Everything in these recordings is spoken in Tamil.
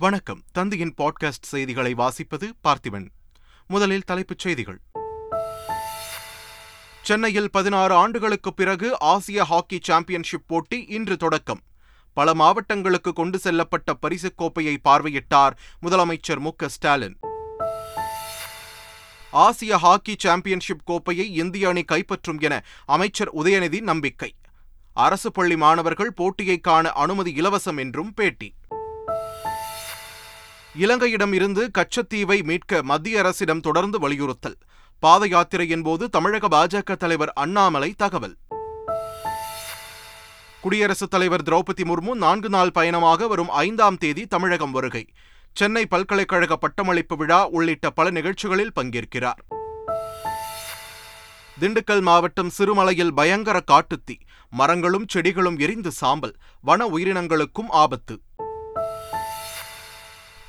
வணக்கம். தந்தையின் பாட்காஸ்ட் செய்திகளை வாசிப்பது பார்த்திபன். முதலில் தலைப்புச் செய்திகள். சென்னையில் பதினாறு ஆண்டுகளுக்கு பிறகு ஆசிய ஹாக்கி சாம்பியன்ஷிப் போட்டி இன்று தொடக்கம். பல மாவட்டங்களுக்கு கொண்டு செல்லப்பட்ட பரிசுக் கோப்பையை பார்வையிட்டார் முதலமைச்சர் மு ஸ்டாலின். ஆசிய ஹாக்கி சாம்பியன்ஷிப் கோப்பையை இந்திய அணி கைப்பற்றும் என அமைச்சர் உதயநிதி நம்பிக்கை. அரசு பள்ளி மாணவர்கள் போட்டியை காண அனுமதி இலவசம் என்றும் பேட்டி. இலங்கையிடம் இருந்து கச்சத்தீவை மீட்க மத்திய அரசிடம் தொடர்ந்து வலியுறுத்தல். பாத யாத்திரையின் போது தமிழக பாஜக தலைவர் அண்ணாமலை தகவல். குடியரசுத் தலைவர் திரௌபதி முர்மு நான்கு நாள் பயணமாக வரும் ஐந்தாம் தேதி தமிழகம் வருகை. சென்னை பல்கலைக்கழக பட்டமளிப்பு விழா உள்ளிட்ட பல நிகழ்ச்சிகளில் பங்கேற்கிறார். திண்டுக்கல் மாவட்டம் சிறுமலையில் பயங்கர காட்டுத்தீ. மரங்களும் செடிகளும் எரிந்து சாம்பல். வன உயிரினங்களுக்கும் ஆபத்து.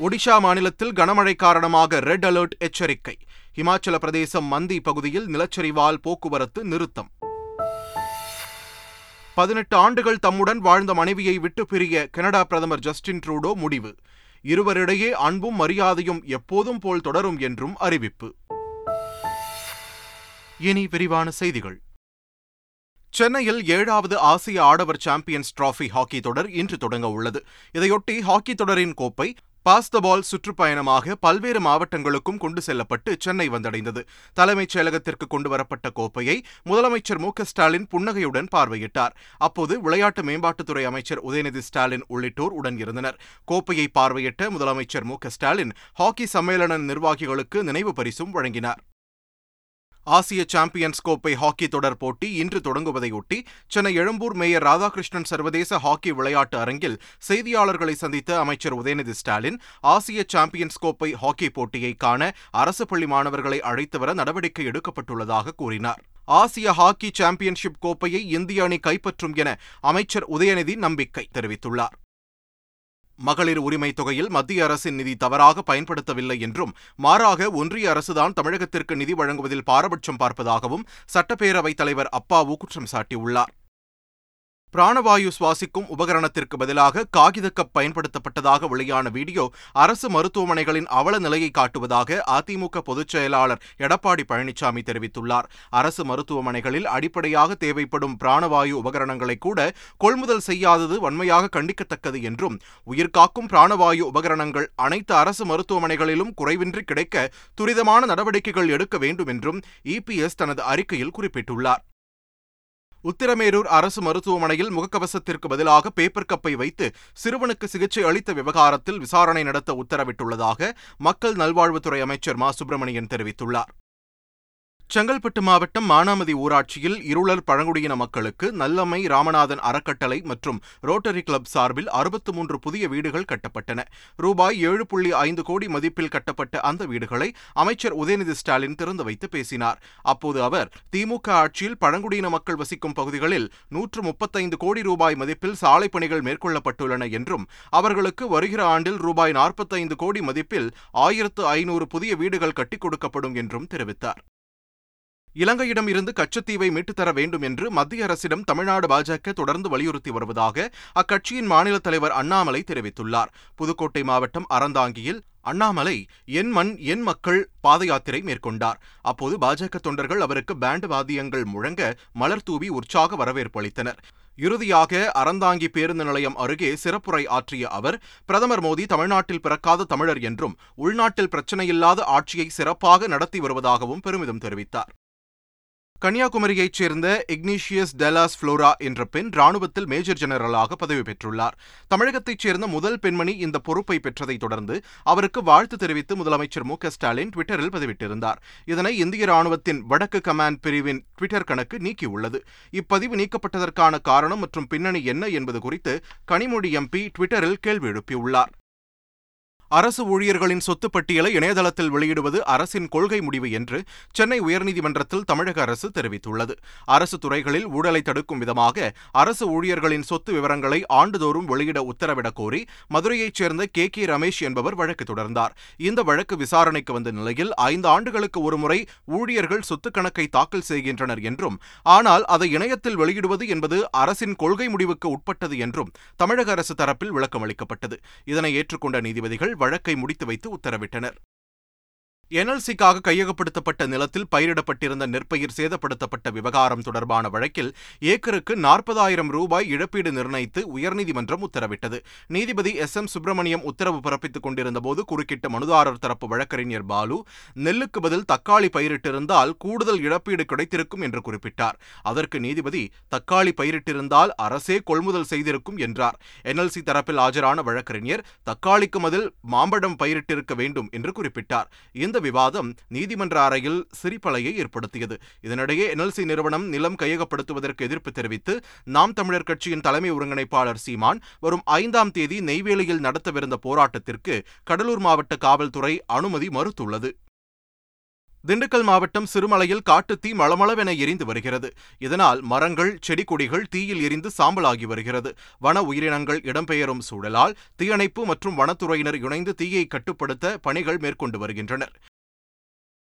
ஒடிஷா மாநிலத்தில் கனமழை காரணமாக ரெட் அலர்ட் எச்சரிக்கை. இமாச்சல பிரதேசம் மந்தி பகுதியில் நிலச்சரிவால் போக்குவரத்து நிறுத்தம். பதினெட்டு ஆண்டுகள் தம்முடன் வாழ்ந்த மனைவியை விட்டு பிரிய கனடா பிரதமர் ஜஸ்டின் ட்ரூடோ முடிவு. இருவரிடையே அன்பும் மரியாதையும் எப்போதும் போல் தொடரும் என்றும் அறிவிப்பு. இனி விரிவான செய்திகள். சென்னையில் ஏழாவது ஆசிய ஆடவர் சாம்பியன்ஸ் டிராபி ஹாக்கி தொடர் இன்று தொடங்க உள்ளது. இதையொட்டி ஹாக்கி தொடரின் கோப்பை பாஸ் த பால் சுற்றுப்பயணமாக பல்வேறு மாவட்டங்களுக்கும் கொண்டு செல்லப்பட்டு சென்னை வந்தடைந்தது. தலைமைச் செயலகத்திற்கு கொண்டு வரப்பட்ட கோப்பையை முதலமைச்சர் மு ஸ்டாலின் புன்னகையுடன் பார்வையிட்டார். அப்போது விளையாட்டு மேம்பாட்டுத்துறை அமைச்சர் உதயநிதி ஸ்டாலின் உள்ளிட்டோர் உடன் இருந்தனர். கோப்பையை பார்வையிட்ட முதலமைச்சர் மு ஸ்டாலின் ஹாக்கி சம்மேளன நிர்வாகிகளுக்கு நினைவு பரிசும் வழங்கினார். ஆசிய சாம்பியன்ஸ் கோப்பை ஹாக்கி தொடர் போட்டி இன்று தொடங்குவதையொட்டி சென்னை எழும்பூர் மேயர் ராதாகிருஷ்ணன் சர்வதேச ஹாக்கி விளையாட்டு அரங்கில் செய்தியாளர்களை சந்தித்த அமைச்சர் உதயநிதி ஸ்டாலின் ஆசிய சாம்பியன்ஸ் கோப்பை ஹாக்கி போட்டியை காண அரசு பள்ளி மாணவர்களை அழைத்து வர நடவடிக்கை எடுக்கப்பட்டுள்ளதாக கூறினார். ஆசிய ஹாக்கி சாம்பியன்ஷிப் கோப்பையை இந்திய அணி கைப்பற்றும் என அமைச்சர் உதயநிதி நம்பிக்கை தெரிவித்துள்ளார். மகளிர் உரிமை தொகையில் மத்திய அரசின் நிதி தவறாக பயன்படுத்தவில்லை என்றும் மாறாக ஒன்றிய அரசுதான் தமிழகத்திற்கு நிதி வழங்குவதில் பாரபட்சம் பார்ப்பதாகவும் சட்டப்பேரவைத் தலைவர் அப்பாவு குற்றம் சாட்டியுள்ளார். பிராணவாயு சுவாசிக்கும் உபகரணத்திற்கு பதிலாக காகித கப் பயன்படுத்தப்பட்டதாக வெளியான வீடியோ அரசு மருத்துவமனைகளின் அவல நிலையை காட்டுவதாக அதிமுக பொதுச் செயலாளர் எடப்பாடி பழனிசாமி தெரிவித்துள்ளார். அரசு மருத்துவமனைகளில் அடிப்படையாக தேவைப்படும் பிராணவாயு உபகரணங்களை கூட கொள்முதல் செய்யாதது வன்மையாக கண்டிக்கத்தக்கது என்றும் உயிர்காக்கும் பிராணவாயு உபகரணங்கள் அனைத்து அரசு மருத்துவமனைகளிலும் குறைவின்றி கிடைக்க துரிதமான நடவடிக்கைகள் எடுக்க வேண்டும் என்றும் இபிஎஸ் தனது அறிக்கையில் குறிப்பிட்டுள்ளார். உத்திரமேரூர் அரசு மருத்துவமனையில் முகக்கவசத்திற்கு பதிலாக பேப்பர் கப்பை வைத்து சிறுவனுக்கு சிகிச்சை அளித்த விவகாரத்தில் விசாரணை நடத்த உத்தரவிட்டுள்ளதாக மக்கள் நல்வாழ்வுத்துறை அமைச்சர் மா சுப்பிரமணியன் தெரிவித்துள்ளார். செங்கல்பட்டு மாவட்டம் மானாமதி ஊராட்சியில் இருளர் பழங்குடியின மக்களுக்கு நல்லம்மை ராமநாதன் அறக்கட்டளை மற்றும் ரோட்டரி கிளப் சார்பில் அறுபத்து மூன்று புதிய வீடுகள் கட்டப்பட்டன. ரூபாய் ஏழு புள்ளி ஐந்து கோடி மதிப்பில் கட்டப்பட்ட அந்த வீடுகளை அமைச்சர் உதயநிதி ஸ்டாலின் திறந்து வைத்து பேசினார். அப்போது அவர் திமுக ஆட்சியில் பழங்குடியின மக்கள் வசிக்கும் பகுதிகளில் நூற்று முப்பத்தைந்து கோடி ரூபாய் மதிப்பில் சாலை பணிகள் மேற்கொள்ளப்பட்டுள்ளன என்றும் அவர்களுக்கு வருகிற ஆண்டில் ரூபாய் நாற்பத்தைந்து கோடி மதிப்பில் ஆயிரத்து ஐநூறு புதிய வீடுகள் கட்டிக் கொடுக்கப்படும் என்றும் தெரிவித்தார். இலங்கையிடம் இருந்து கச்சத்தீவை மீட்டுத்தர வேண்டும் என்று மத்திய அரசிடம் தமிழ்நாடு பாஜக தொடர்ந்து வலியுறுத்தி வருவதாக அக்கட்சியின் மாநில தலைவர் அண்ணாமலை தெரிவித்துள்ளார். புதுக்கோட்டை மாவட்டம் அறந்தாங்கியில் அண்ணாமலை என் மண் என் மக்கள் பாத யாத்திரை மேற்கொண்டார். அப்போது பாஜக தொண்டர்கள் அவருக்கு பேண்டு வாத்தியங்கள் முழங்க மலர் தூவி உற்சாக வரவேற்பு அளித்தனர். இறுதியாக அறந்தாங்கி பேருந்து நிலையம் அருகே சிறப்புரை ஆற்றிய அவர் பிரதமர் மோடி தமிழ்நாட்டில் பிறக்காத தமிழர் என்றும் உள்நாட்டில் பிரச்சனையில்லாத ஆட்சியை சிறப்பாக நடத்தி வருவதாகவும் பெருமிதம் தெரிவித்தார். கன்னியாகுமரியைச் சேர்ந்த இக்னீஷியஸ் டெலாஸ் ஃப்ளோரா என்ற பெண் ராணுவத்தில் மேஜர் ஜெனரலாக பதவி பெற்றுள்ளார். தமிழகத்தைச் சேர்ந்த முதல் பெண்மணி இந்த பொறுப்பை பெற்றதைத் தொடர்ந்து அவருக்கு வாழ்த்து தெரிவித்து முதலமைச்சர் மு ஸ்டாலின் ட்விட்டரில் பதிவிட்டிருந்தார். இதனை இந்திய ராணுவத்தின் வடக்கு கமாண்ட் பிரிவின் ட்விட்டர் கணக்கு நீக்கியுள்ளது. இப்பதிவு நீக்கப்பட்டதற்கான காரணம் மற்றும் பின்னணி என்ன என்பது குறித்து கனிமொழி எம்பி ட்விட்டரில் கேள்வி எழுப்பியுள்ளார். அரசு ஊழியர்களின் சொத்து பட்டியலை இணையதளத்தில் வெளியிடுவது அரசின் கொள்கை முடிவு என்று சென்னை உயர்நீதிமன்றத்தில் தமிழக அரசு தெரிவித்துள்ளது. அரசு துறைகளில் ஊழலை தடுக்கும் விதமாக அரசு ஊழியர்களின் சொத்து விவரங்களை ஆண்டுதோறும் வெளியிட உத்தரவிடக் கோரி மதுரையைச் சேர்ந்த கே. கே. ரமேஷ் என்பவர் வழக்கு தொடர்ந்தார். இந்த வழக்கு விசாரணைக்கு வந்த நிலையில் ஐந்து ஆண்டுகளுக்கு ஒருமுறை ஊழியர்கள் சொத்து கணக்கை தாக்கல் செய்கின்றனர் என்றும் ஆனால் அதை இணையத்தில் வெளியிடுவது என்பது அரசின் கொள்கை முடிவுக்கு உட்பட்டது என்றும் தமிழக அரசு தரப்பில் விளக்கம் அளிக்கப்பட்டது இதனை ஏற்றுக்கொண்ட நீதிபதிகள் வழக்கை முடித்து வைத்து உத்தரவிட்டனர். என்எல்சிக்காக கையகப்படுத்தப்பட்ட நிலத்தில் பயிரிடப்பட்டிருந்த நெற்பயிர் சேதப்படுத்தப்பட்ட விவகாரம் தொடர்பான வழக்கில் ஏக்கருக்கு நாற்பதாயிரம் ரூபாய் இழப்பீடு நிர்ணயித்து உயர்நீதிமன்றம் உத்தரவிட்டது. நீதிபதி எஸ். எம். சுப்பிரமணியம் உத்தரவு பிறப்பித்துக் கொண்டிருந்தபோது குறுக்கிட்ட மனுதாரர் தரப்பு வழக்கறிஞர் பாலு நெல்லுக்கு பதில் தக்காளி பயிரிட்டிருந்தால் கூடுதல் இழப்பீடு கிடைத்திருக்கும் என்று குறிப்பிட்டார். அதற்கு நீதிபதி தக்காளி பயிரிட்டிருந்தால் அரசே கொள்முதல் செய்திருக்கும் என்றார். என்எல்சி தரப்பில் ஆஜரான வழக்கறிஞர் தக்காளிக்கு பதில் மாம்பழம் பயிரிட்டிருக்க வேண்டும் என்று குறிப்பிட்டார். இந்த விவாதம் நீதிமன்ற அறையில் சிரிப்பலையை ஏற்படுத்தியது. இதனிடையே என்எல்சி நிறுவனம் நிலம் கையகப்படுத்துவதற்கு எதிர்ப்பு தெரிவித்து நாம் தமிழர் கட்சியின் தலைமை ஒருங்கிணைப்பாளர் சீமான் வரும் ஐந்தாம் தேதி நெய்வேலியில் நடத்தவிருந்த போராட்டத்திற்கு கடலூர் மாவட்ட காவல்துறை அனுமதி மறுத்துள்ளது. திண்டுக்கல் மாவட்டம் சிறுமலையில் காட்டுத்தீ மளமளவென எரிந்து வருகிறது. இதனால் மரங்கள் செடி கொடிகள் தீயில் எரிந்து சாம்பலாகி வருகிறது. வன உயிரினங்கள் இடம்பெயரும் சூழலால் தீயணைப்பு மற்றும் வனத்துறையினர் இணைந்து தீயை கட்டுப்படுத்த பணிகள் மேற்கொண்டு வருகின்றனர்.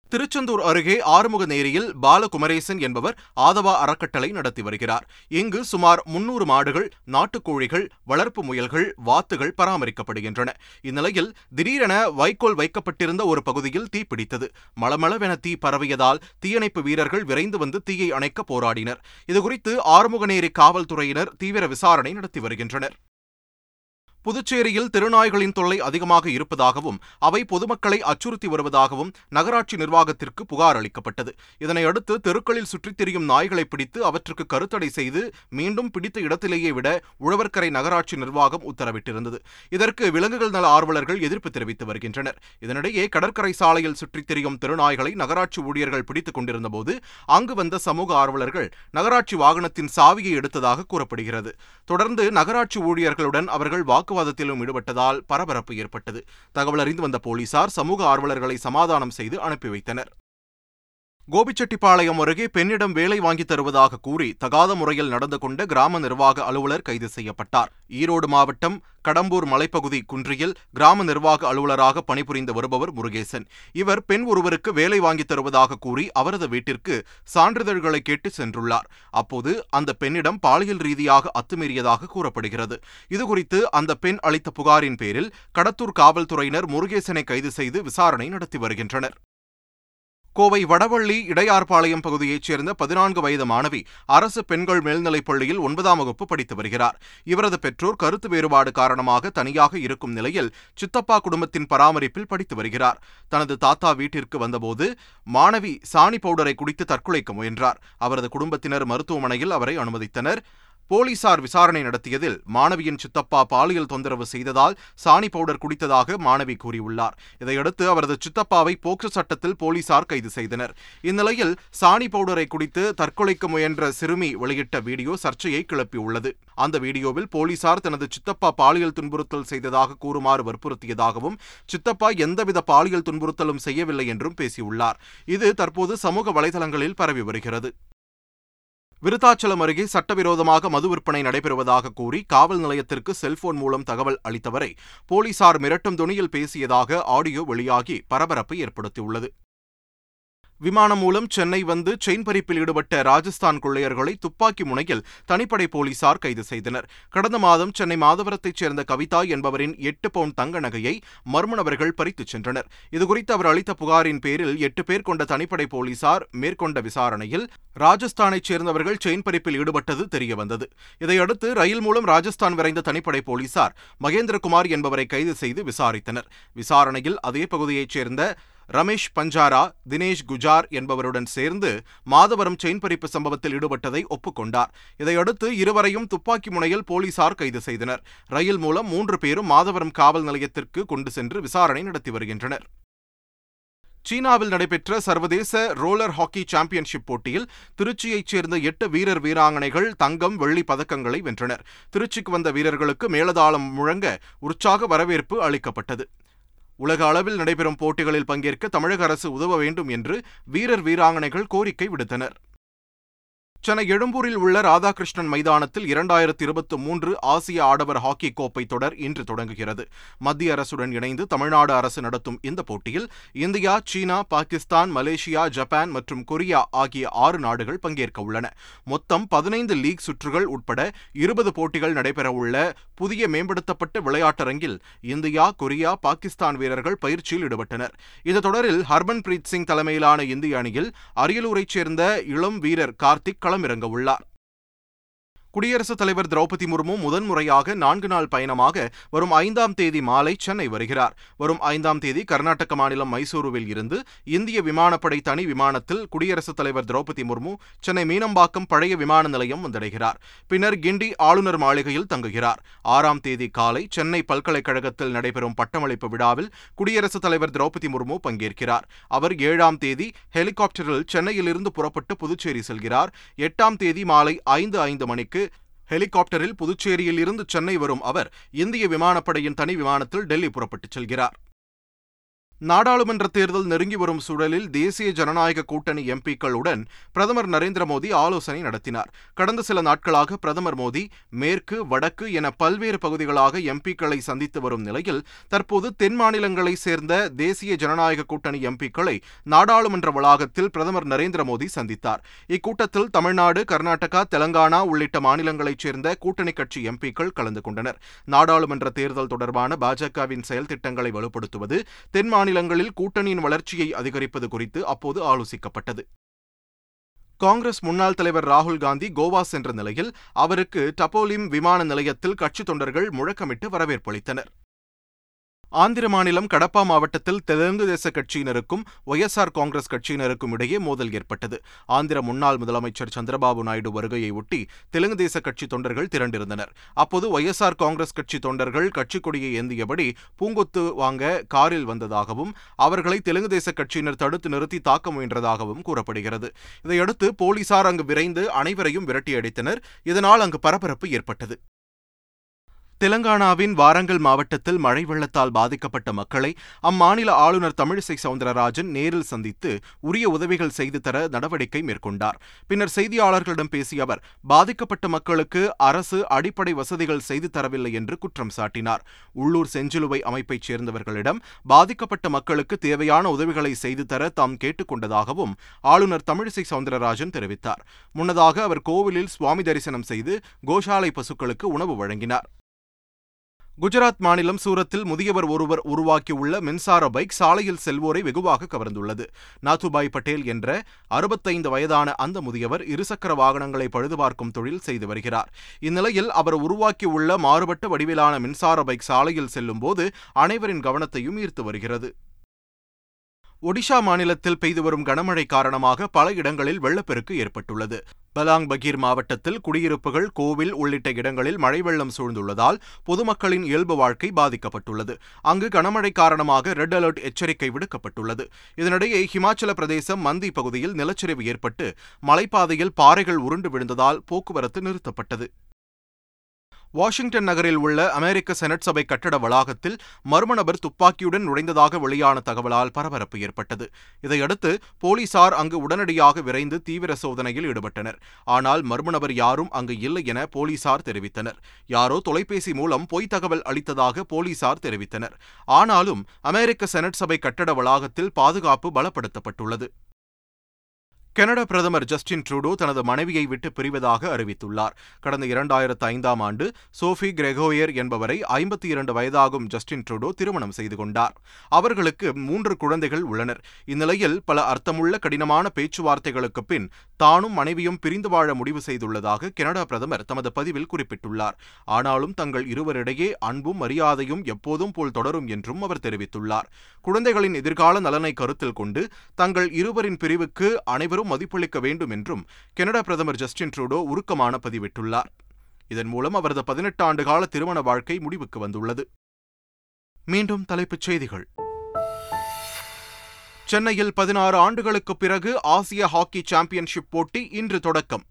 திருச்செந்தூர் அருகே ஆறுமுக நேரியில் பாலகுமரேசன் என்பவர் ஆதவா அறக்கட்டளை நடத்தி வருகிறார். இங்கு சுமார் முன்னூறு மாடுகள் நாட்டுக்கோழிகள் வளர்ப்பு முயல்கள் வாத்துகள் பராமரிக்கப்படுகின்றன. இந்நிலையில் திடீரென வைக்கோல் வைக்கப்பட்டிருந்த ஒரு பகுதியில் தீ பிடித்தது. மளமளவென தீ பரவியதால் தீயணைப்பு வீரர்கள் விரைந்து வந்து தீயை அணைக்க போராடினர். இதுகுறித்து ஆறுமுகநேரி காவல்துறையினர் தீவிர விசாரணை நடத்தி வருகின்றனர். புதுச்சேரியில் திருநாய்களின் தொல்லை அதிகமாக இருப்பதாகவும் அவை பொதுமக்களை அச்சுறுத்தி வருவதாகவும் நகராட்சி நிர்வாகத்திற்கு புகார் அளிக்கப்பட்டது. இதனையடுத்து தெருக்களில் சுற்றித் திரியும் நாய்களை பிடித்து அவற்றுக்கு கருத்தடை செய்து மீண்டும் பிடித்த இடத்திலேயே விட உழவர்கரை நகராட்சி நிர்வாகம் உத்தரவிட்டிருந்தது. இதற்கு விலங்குகள் நல ஆர்வலர்கள் எதிர்ப்பு தெரிவித்து வருகின்றனர். இதனிடையே கடற்கரை சாலையில் சுற்றித் திரியும் திருநாய்களை நகராட்சி ஊழியர்கள் பிடித்துக் கொண்டிருந்தபோது அங்கு வந்த சமூக ஆர்வலர்கள் நகராட்சி வாகனத்தின் சாவியை எடுத்ததாக கூறப்படுகிறது. தொடர்ந்து நகராட்சி ஊழியர்களுடன் அவர்கள் வாக்கு வாக்குவாதத்திலும் ஈடுபட்டதால் பரபரப்பு ஏற்பட்டது. தகவல் அறிந்து வந்த போலீசார் சமூக ஆர்வலர்களை சமாதானம் செய்து அனுப்பி வைத்தனர். கோபிச்செட்டிப்பாளையம் அருகே பெண்ணிடம் வேலை வாங்கித் தருவதாக கூறி தகாத முறையில் நடந்து கொண்ட கிராம நிர்வாக அலுவலர் கைது செய்யப்பட்டார். ஈரோடு மாவட்டம் கடம்பூர் மலைப்பகுதி குன்றியில் கிராம நிர்வாக அலுவலராக பணிபுரிந்து வருபவர் முருகேசன். இவர் பெண் ஒருவருக்கு வேலை வாங்கித் தருவதாக கூறி அவரது வீட்டிற்கு சான்றிதழ்களை கேட்டு சென்றுள்ளார். அப்போது அந்த பெண்ணிடம் பாலியல் ரீதியாக அத்துமீறியதாக கூறப்படுகிறது. இதுகுறித்து அந்த பெண் அளித்த புகாரின் பேரில் கடத்தூர் காவல்துறையினர் முருகேசனை கைது செய்து விசாரணை நடத்தி வருகின்றனர். கோவை வடவள்ளி இடையார்பாளையம் பகுதியைச் சேர்ந்த பதினான்கு வயது மாணவி அரசு பெண்கள் மேல்நிலைப் பள்ளியில் ஒன்பதாம் வகுப்பு படித்து வருகிறார். இவரது பெற்றோர் கருத்து வேறுபாடு காரணமாக தனியாக இருக்கும் நிலையில் சித்தப்பா குடும்பத்தின் பராமரிப்பில் படித்து வருகிறார். தனது தாத்தா வீட்டிற்கு வந்தபோது மாணவி சாணி பவுடரை குடித்து தற்கொலைக்க முயன்றார். அவரது குடும்பத்தினர் மருத்துவமனையில் அவரை அனுமதித்தனர். போலீசார் விசாரணை நடத்தியதில் மாணவியின் சித்தப்பா பாலியல் தொந்தரவு செய்ததால் சாணி பவுடர் குடித்ததாக மாணவி கூறியுள்ளார். இதையடுத்து அவரது சித்தப்பாவை போக்சோ சட்டத்தில் போலீசார் கைது செய்தனர். இந்நிலையில் சாணி பவுடரை குடித்து தற்கொலைக்கு முயன்ற சிறுமி வெளியிட்ட வீடியோ சர்ச்சையை கிளப்பியுள்ளது. அந்த வீடியோவில் போலீசார் தனது சித்தப்பா பாலியல் துன்புறுத்தல் செய்ததாக கூறுமாறு வற்புறுத்தியதாகவும் சித்தப்பா எந்தவித பாலியல் துன்புறுத்தலும் செய்யவில்லை என்றும் பேசியுள்ளார். இது தற்போது சமூக வலைதளங்களில் பரவி வருகிறது. விருத்தாச்சலம் அருகே சட்டவிரோதமாக மது விற்பனை நடைபெறுவதாக கூறி காவல் நிலையத்திற்கு செல்போன் மூலம் தகவல் அளித்தவரை போலீசார் மிரட்டும் துணியில் பேசியதாக ஆடியோ வெளியாகி பரபரப்பை ஏற்படுத்தியுள்ளது. விமானம் மூலம் சென்னை வந்து செயின் பறிப்பில் ஈடுபட்ட ராஜஸ்தான் கொள்ளையர்களை துப்பாக்கி முனையில் தனிப்படை போலீசார் கைது செய்தனர். கடந்த மாதம் சென்னை மாதவரத்தைச் சேர்ந்த கவிதா என்பவரின் எட்டு பவுண்ட் தங்க நகையை மர்ம நபர்கள் பறித்துச் சென்றனர். இதுகுறித்து அவர் அளித்த புகாரின் பேரில் எட்டு பேர் கொண்ட தனிப்படை போலீசார் மேற்கொண்ட விசாரணையில் ராஜஸ்தானைச் சேர்ந்தவர்கள் செயின் பறிப்பில் ஈடுபட்டது தெரியவந்தது. இதையடுத்து ரயில் மூலம் ராஜஸ்தான் விரைந்த தனிப்படை போலீசார் மகேந்திரகுமார் என்பவரை கைது செய்து விசாரித்தனர். விசாரணையில் அதே பகுதியைச் சேர்ந்த ரமேஷ் பஞ்சாரா தினேஷ் குஜார் என்பவருடன் சேர்ந்து மாதவரம் செயின் பறிப்பு சம்பவத்தில் ஈடுபட்டதை ஒப்புக்கொண்டார். இதையடுத்து இருவரையும் துப்பாக்கி முனையில் போலீசார் கைது செய்தனர். ரயில் மூலம் மூன்று பேரும் மாதவரம் காவல் நிலையத்திற்கு கொண்டு சென்று விசாரணை நடத்தி வருகின்றனர். சீனாவில் நடைபெற்ற சர்வதேச ரோலர் ஹாக்கி சாம்பியன்ஷிப் போட்டியில் திருச்சியைச் சேர்ந்த எட்டு வீரர் வீராங்கனைகள் தங்கம் வெள்ளி பதக்கங்களை வென்றனர். திருச்சிக்கு வந்த வீரர்களுக்கு மேலதாளம் முழங்க உற்சாக வரவேற்பு அளிக்கப்பட்டது. உலக அளவில் நடைபெறும் போட்டிகளில் பங்கேற்க தமிழக அரசு உதவ வேண்டும் என்று வீரர் வீராங்கனைகள் கோரிக்கை விடுத்தனர். சென்னை எழும்பூரில் உள்ள ராதாகிருஷ்ணன் மைதானத்தில் இரண்டாயிரத்தி இருபத்தி மூன்று ஆசிய ஆடவர் ஹாக்கி கோப்பை தொடர் இன்று தொடங்குகிறது. மத்திய அரசுடன் இணைந்து தமிழ்நாடு அரசு நடத்தும் இந்த போட்டியில் India China Pakistan Malaysia Japan மற்றும் கொரியா ஆகிய ஆறு நாடுகள் பங்கேற்க உள்ளன. மொத்தம் பதினைந்து லீக் சுற்றுகள் உட்பட இருபது போட்டிகள் நடைபெறவுள்ள புதிய மேம்படுத்தப்பட்ட விளையாட்டரங்கில் இந்தியா கொரியா பாகிஸ்தான் வீரர்கள் பயிற்சியில் ஈடுபட்டனர். இந்த தொடரில் ஹர்மன் பிரீத் சிங் தலைமையிலான இந்திய அணியில் அரியலூரைச் சேர்ந்த இளம் வீரர் கார்த்திக் களமிறங்க உள்ளார். குடியரசுத் தலைவர் திரௌபதி முர்மு முதன்முறையாக நான்கு நாள் பயணமாக வரும் ஐந்தாம் தேதி மாலை சென்னை வருகிறார். வரும் ஐந்தாம் தேதி கர்நாடக மாநிலம் மைசூருவில் இருந்து இந்திய விமானப்படை தனி விமானத்தில் குடியரசுத் தலைவர் திரௌபதி முர்மு சென்னை மீனம்பாக்கம் பழைய விமான நிலையம் வந்தடைகிறார். பின்னர் கிண்டி ஆளுநர் மாளிகையில் தங்குகிறார். ஆறாம் தேதி காலை சென்னை பல்கலைக்கழகத்தில் நடைபெறும் பட்டமளிப்பு விழாவில் குடியரசுத் தலைவர் திரௌபதி முர்மு பங்கேற்கிறார். அவர் ஏழாம் தேதி ஹெலிகாப்டரில் சென்னையிலிருந்து புறப்பட்டு புதுச்சேரி செல்கிறார். எட்டாம் தேதி மாலை ஐந்து ஐந்து மணிக்கு ஹெலிகாப்டரில் புதுச்சேரியில் இருந்து சென்னை வரும் அவர் இந்திய விமானப்படையின் தனி விமானத்தில் டெல்லி புறப்பட்டுச் செல்கிறார். நாடாளுமன்ற தேர்தல் நெருங்கி வரும் சூழலில் தேசிய ஜனநாயக கூட்டணி எம்பிக்களுடன் பிரதமர் நரேந்திர மோடி ஆலோசனை நடத்தினார். கடந்த சில நாட்களாக பிரதமர் மோடி மேற்கு வடக்கு என பல்வேறு பகுதிகளாக எம்பிக்களை சந்தித்து வரும் நிலையில் தற்போது தென் மாநிலங்களை சேர்ந்த தேசிய ஜனநாயக கூட்டணி எம்பிக்களை நாடாளுமன்ற வளாகத்தில் பிரதமர் நரேந்திர மோடி சந்தித்தார். இக்கூட்டத்தில் தமிழ்நாடு கர்நாடகா தெலங்கானா உள்ளிட்ட மாநிலங்களைச் சேர்ந்த கூட்டணி கட்சி எம்பிக்கள் கலந்து கொண்டனர். நாடாளுமன்ற தேர்தல் தொடர்பான பாஜகவின் செயல் திட்டங்களை வலுப்படுத்துவது தென் மாநிலங்களில் கூட்டணியின் வளர்ச்சியை அதிகரிப்பது குறித்து அப்போது ஆலோசிக்கப்பட்டது. காங்கிரஸ் முன்னாள் தலைவர் ராகுல் காந்தி கோவா சென்ற நிலையில் அவருக்கு டபோலிம் விமான நிலையத்தில் கட்சித் தொண்டர்கள் முழக்கமிட்டு வரவேற்பளித்தனர் ஆந்திர மாநிலம் கடப்பா மாவட்டத்தில் தெலுங்கு தேச கட்சியினருக்கும் ஒய்எஸ்ஆர் காங்கிரஸ் கட்சியினருக்கும் இடையே மோதல் ஏற்பட்டது. ஆந்திர முன்னாள் முதலமைச்சர் சந்திரபாபு நாயுடு வருகையை ஒட்டி தெலுங்கு தேச கட்சி தொண்டர்கள் திரண்டிருந்தனர். அப்போது ஒய்எஸ்ஆர் காங்கிரஸ் கட்சி தொண்டர்கள் கட்சிக் கொடியை ஏந்தியபடி பூங்கொத்து வாங்க காரில் வந்ததாகவும் அவர்களை தெலுங்கு தேச கட்சியினர் தடுத்து நிறுத்தி தாக்க முயன்றதாகவும் கூறப்படுகிறது. இதையடுத்து போலீசார் அங்கு விரைந்து அனைவரையும் விரட்டியடித்தனர். இதனால் அங்கு பரபரப்பு ஏற்பட்டது. தெலங்கானாவின் வாரங்கல் மாவட்டத்தில் மழை வெள்ளத்தால் பாதிக்கப்பட்ட மக்களை அம்மாநில ஆளுநர் தமிழிசை சவுந்தரராஜன் நேரில் சந்தித்து உரிய உதவிகள் செய்து தர நடவடிக்கை மேற்கொண்டார். பின்னர் செய்தியாளர்களிடம் பேசிய அவர் பாதிக்கப்பட்ட மக்களுக்கு அரசு அடிப்படை வசதிகள் செய்து தரவில்லை என்று குற்றம் சாட்டினார். உள்ளூர் செஞ்சிலுவை அமைப்பைச் சேர்ந்தவர்களிடம் பாதிக்கப்பட்ட மக்களுக்கு தேவையான உதவிகளை செய்து தர தாம் கேட்டுக்கொண்டதாகவும் ஆளுநர் தமிழிசை சவுந்தரராஜன் தெரிவித்தார். முன்னதாக அவர் கோவிலில் சுவாமி தரிசனம் செய்து கோஷாலை பசுக்களுக்கு உணவு வழங்கினார். குஜராத் மாநிலம் சூரத்தில் முதியவர் ஒருவர் உருவாக்கியுள்ள மின்சார பைக் சாலையில் செல்வோரை வெகுவாக கவர்ந்துள்ளது. நாத்துபாய் பட்டேல் என்ற அறுபத்தைந்து வயதான அந்த முதியவர் இருசக்கர வாகனங்களை பழுதுபார்க்கும் தொழில் செய்து வருகிறார். இந்நிலையில் அவர் உருவாக்கியுள்ள மாறுபட்ட வடிவிலான மின்சார பைக் சாலையில் செல்லும்போது அனைவரின் கவனத்தையும் ஈர்த்து வருகிறது. ஒடிஷா மாநிலத்தில் பெய்து வரும் கனமழை காரணமாக பல இடங்களில் வெள்ளப்பெருக்கு ஏற்பட்டுள்ளது. பலாங் பகீர் மாவட்டத்தில் குடியிருப்புகள் கோவில் உள்ளிட்ட இடங்களில் மழை வெள்ளம் சூழ்ந்துள்ளதால் பொதுமக்களின் இயல்பு வாழ்க்கை பாதிக்கப்பட்டுள்ளது. அங்கு கனமழை காரணமாக ரெட் அலர்ட் எச்சரிக்கை விடுக்கப்பட்டுள்ளது. இதனிடையே ஹிமாச்சல பிரதேசம் மந்தி பகுதியில் நிலச்சரிவு ஏற்பட்டு மலைப்பாதையில் பாறைகள் உருண்டு விழுந்ததால் போக்குவரத்து நிறுத்தப்பட்டது. வாஷிங்டன் நகரில் உள்ள அமெரிக்க செனட் சபை கட்டட வளாகத்தில் மர்ம நபர் துப்பாக்கியுடன் நுழைந்ததாக வெளியான தகவலால் பரபரப்பு ஏற்பட்டது. இதையடுத்து போலீசார் அங்கு உடனடியாக விரைந்து தீவிர சோதனையில் ஈடுபட்டனர். ஆனால் மர்ம நபர் யாரும் அங்கு இல்லை என போலீசார் தெரிவித்தனர். யாரோ தொலைபேசி மூலம் பொய் தகவல் அளித்ததாக போலீசார் தெரிவித்தனர். ஆனாலும் அமெரிக்க செனட் சபை கட்டட வளாகத்தில் பாதுகாப்பு பலப்படுத்தப்பட்டுள்ளது. கனடா பிரதமர் ஜஸ்டின் ட்ரூடோ தனது மனைவியை விட்டு பிரிவதாக அறிவித்துள்ளார். கடந்த இரண்டாயிரத்து ஐந்தாம் ஆண்டு சோஃபி கிரெகோயர் என்பவரை ஐம்பத்தி இரண்டு வயதாகும் ஜஸ்டின் ட்ரூடோ திருமணம் செய்து கொண்டார். அவர்களுக்கு மூன்று குழந்தைகள் உள்ளனர். இந்நிலையில் பல அர்த்தமுள்ள கடினமான பேச்சுவார்த்தைகளுக்கு பின் தானும் மனைவியும் பிரிந்து வாழ முடிவு செய்துள்ளதாக கனடா பிரதமர் தமது பதிவில் குறிப்பிட்டுள்ளார். ஆனாலும் தங்கள் இருவரிடையே அன்பும் மரியாதையும் எப்போதும் போல் தொடரும் என்றும் அவர் தெரிவித்துள்ளார். குழந்தைகளின் எதிர்கால நலனை கருத்தில் கொண்டு தங்கள் இருவரின் பிரிவுக்கு அனைவரும் மதிப்பளிக்க வேண்டும் என்றும் கனடா பிரதமர் ஜஸ்டின் ட்ரூடோ உருக்கமான பதிவிட்டுள்ளார். இதன் மூலம் அவரது பதினெட்டு ஆண்டு கால திருமண வாழ்க்கை முடிவுக்கு வந்துள்ளது. மீண்டும் தலைப்புச் செய்திகள். சென்னையில் பதினாறு ஆண்டுகளுக்கு பிறகு ஆசிய ஹாக்கி சாம்பியன்ஷிப் போட்டி இன்று தொடக்கம்.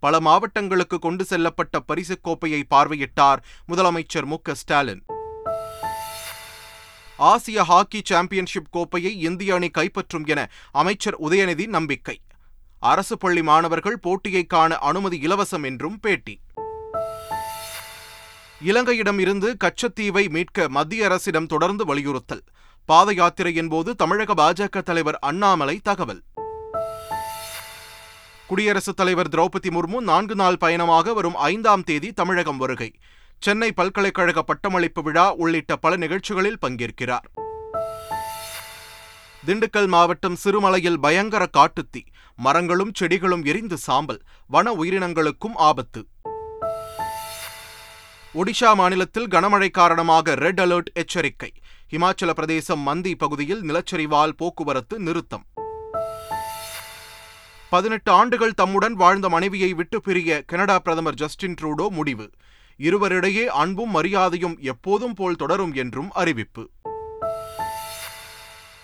பல மாவட்டங்களுக்கு கொண்டு செல்லப்பட்ட பரிசுக் கோப்பையை பார்வையிட்டார் முதலமைச்சர் மு ஸ்டாலின். ஆசிய ஹாக்கி சாம்பியன்ஷிப் கோப்பையை இந்திய அணி கைப்பற்றும் என அமைச்சர் உதயநிதி நம்பிக்கை. அரசு பள்ளி மாணவர்கள் போட்டியை காண அனுமதி இலவசம் என்றும் பேட்டி. இலங்கையிடம் இருந்து கச்சத்தீவை மீட்க மத்திய அரசிடம் தொடர்ந்து வலியுறுத்தல். பாத யாத்திரையின் போது தமிழக பாஜக தலைவர் அண்ணாமலை தகவல். குடியரசுத் தலைவர் திரௌபதி முர்மு நான்கு நாள் பயணமாக வரும் ஐந்தாம் தேதி தமிழகம் வருகை. சென்னை பல்கலைக்கழக பட்டமளிப்பு விழா உள்ளிட்ட பல நிகழ்ச்சிகளில் பங்கேற்கிறார். திண்டுக்கல் மாவட்டம் சிறுமலையில் பயங்கர காட்டுத்தீ மரங்களும் செடிகளும் எரிந்து சாம்பல் வன உயிரினங்களுக்கும் ஆபத்து. ஒடிஷா மாநிலத்தில் கனமழை காரணமாக ரெட் அலர்ட் எச்சரிக்கை. இமாச்சல பிரதேசம் மந்தி பகுதியில் நிலச்சரிவால் போக்குவரத்து நிறுத்தம். பதினெட்டு ஆண்டுகள் தம்முடன் வாழ்ந்த மனைவியை விட்டு பிரிய கனடா பிரதமர் ஜஸ்டின் ட்ரூடோ முடிவு. இருவரிடையே அன்பும் மரியாதையும் எப்போதும் போல் தொடரும் என்றும் அறிவிப்பு.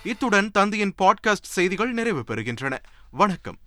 இத்துடன் தந்தையின் பாட்காஸ்ட் செய்திகள் நிறைவு பெறுகின்றன. வணக்கம்.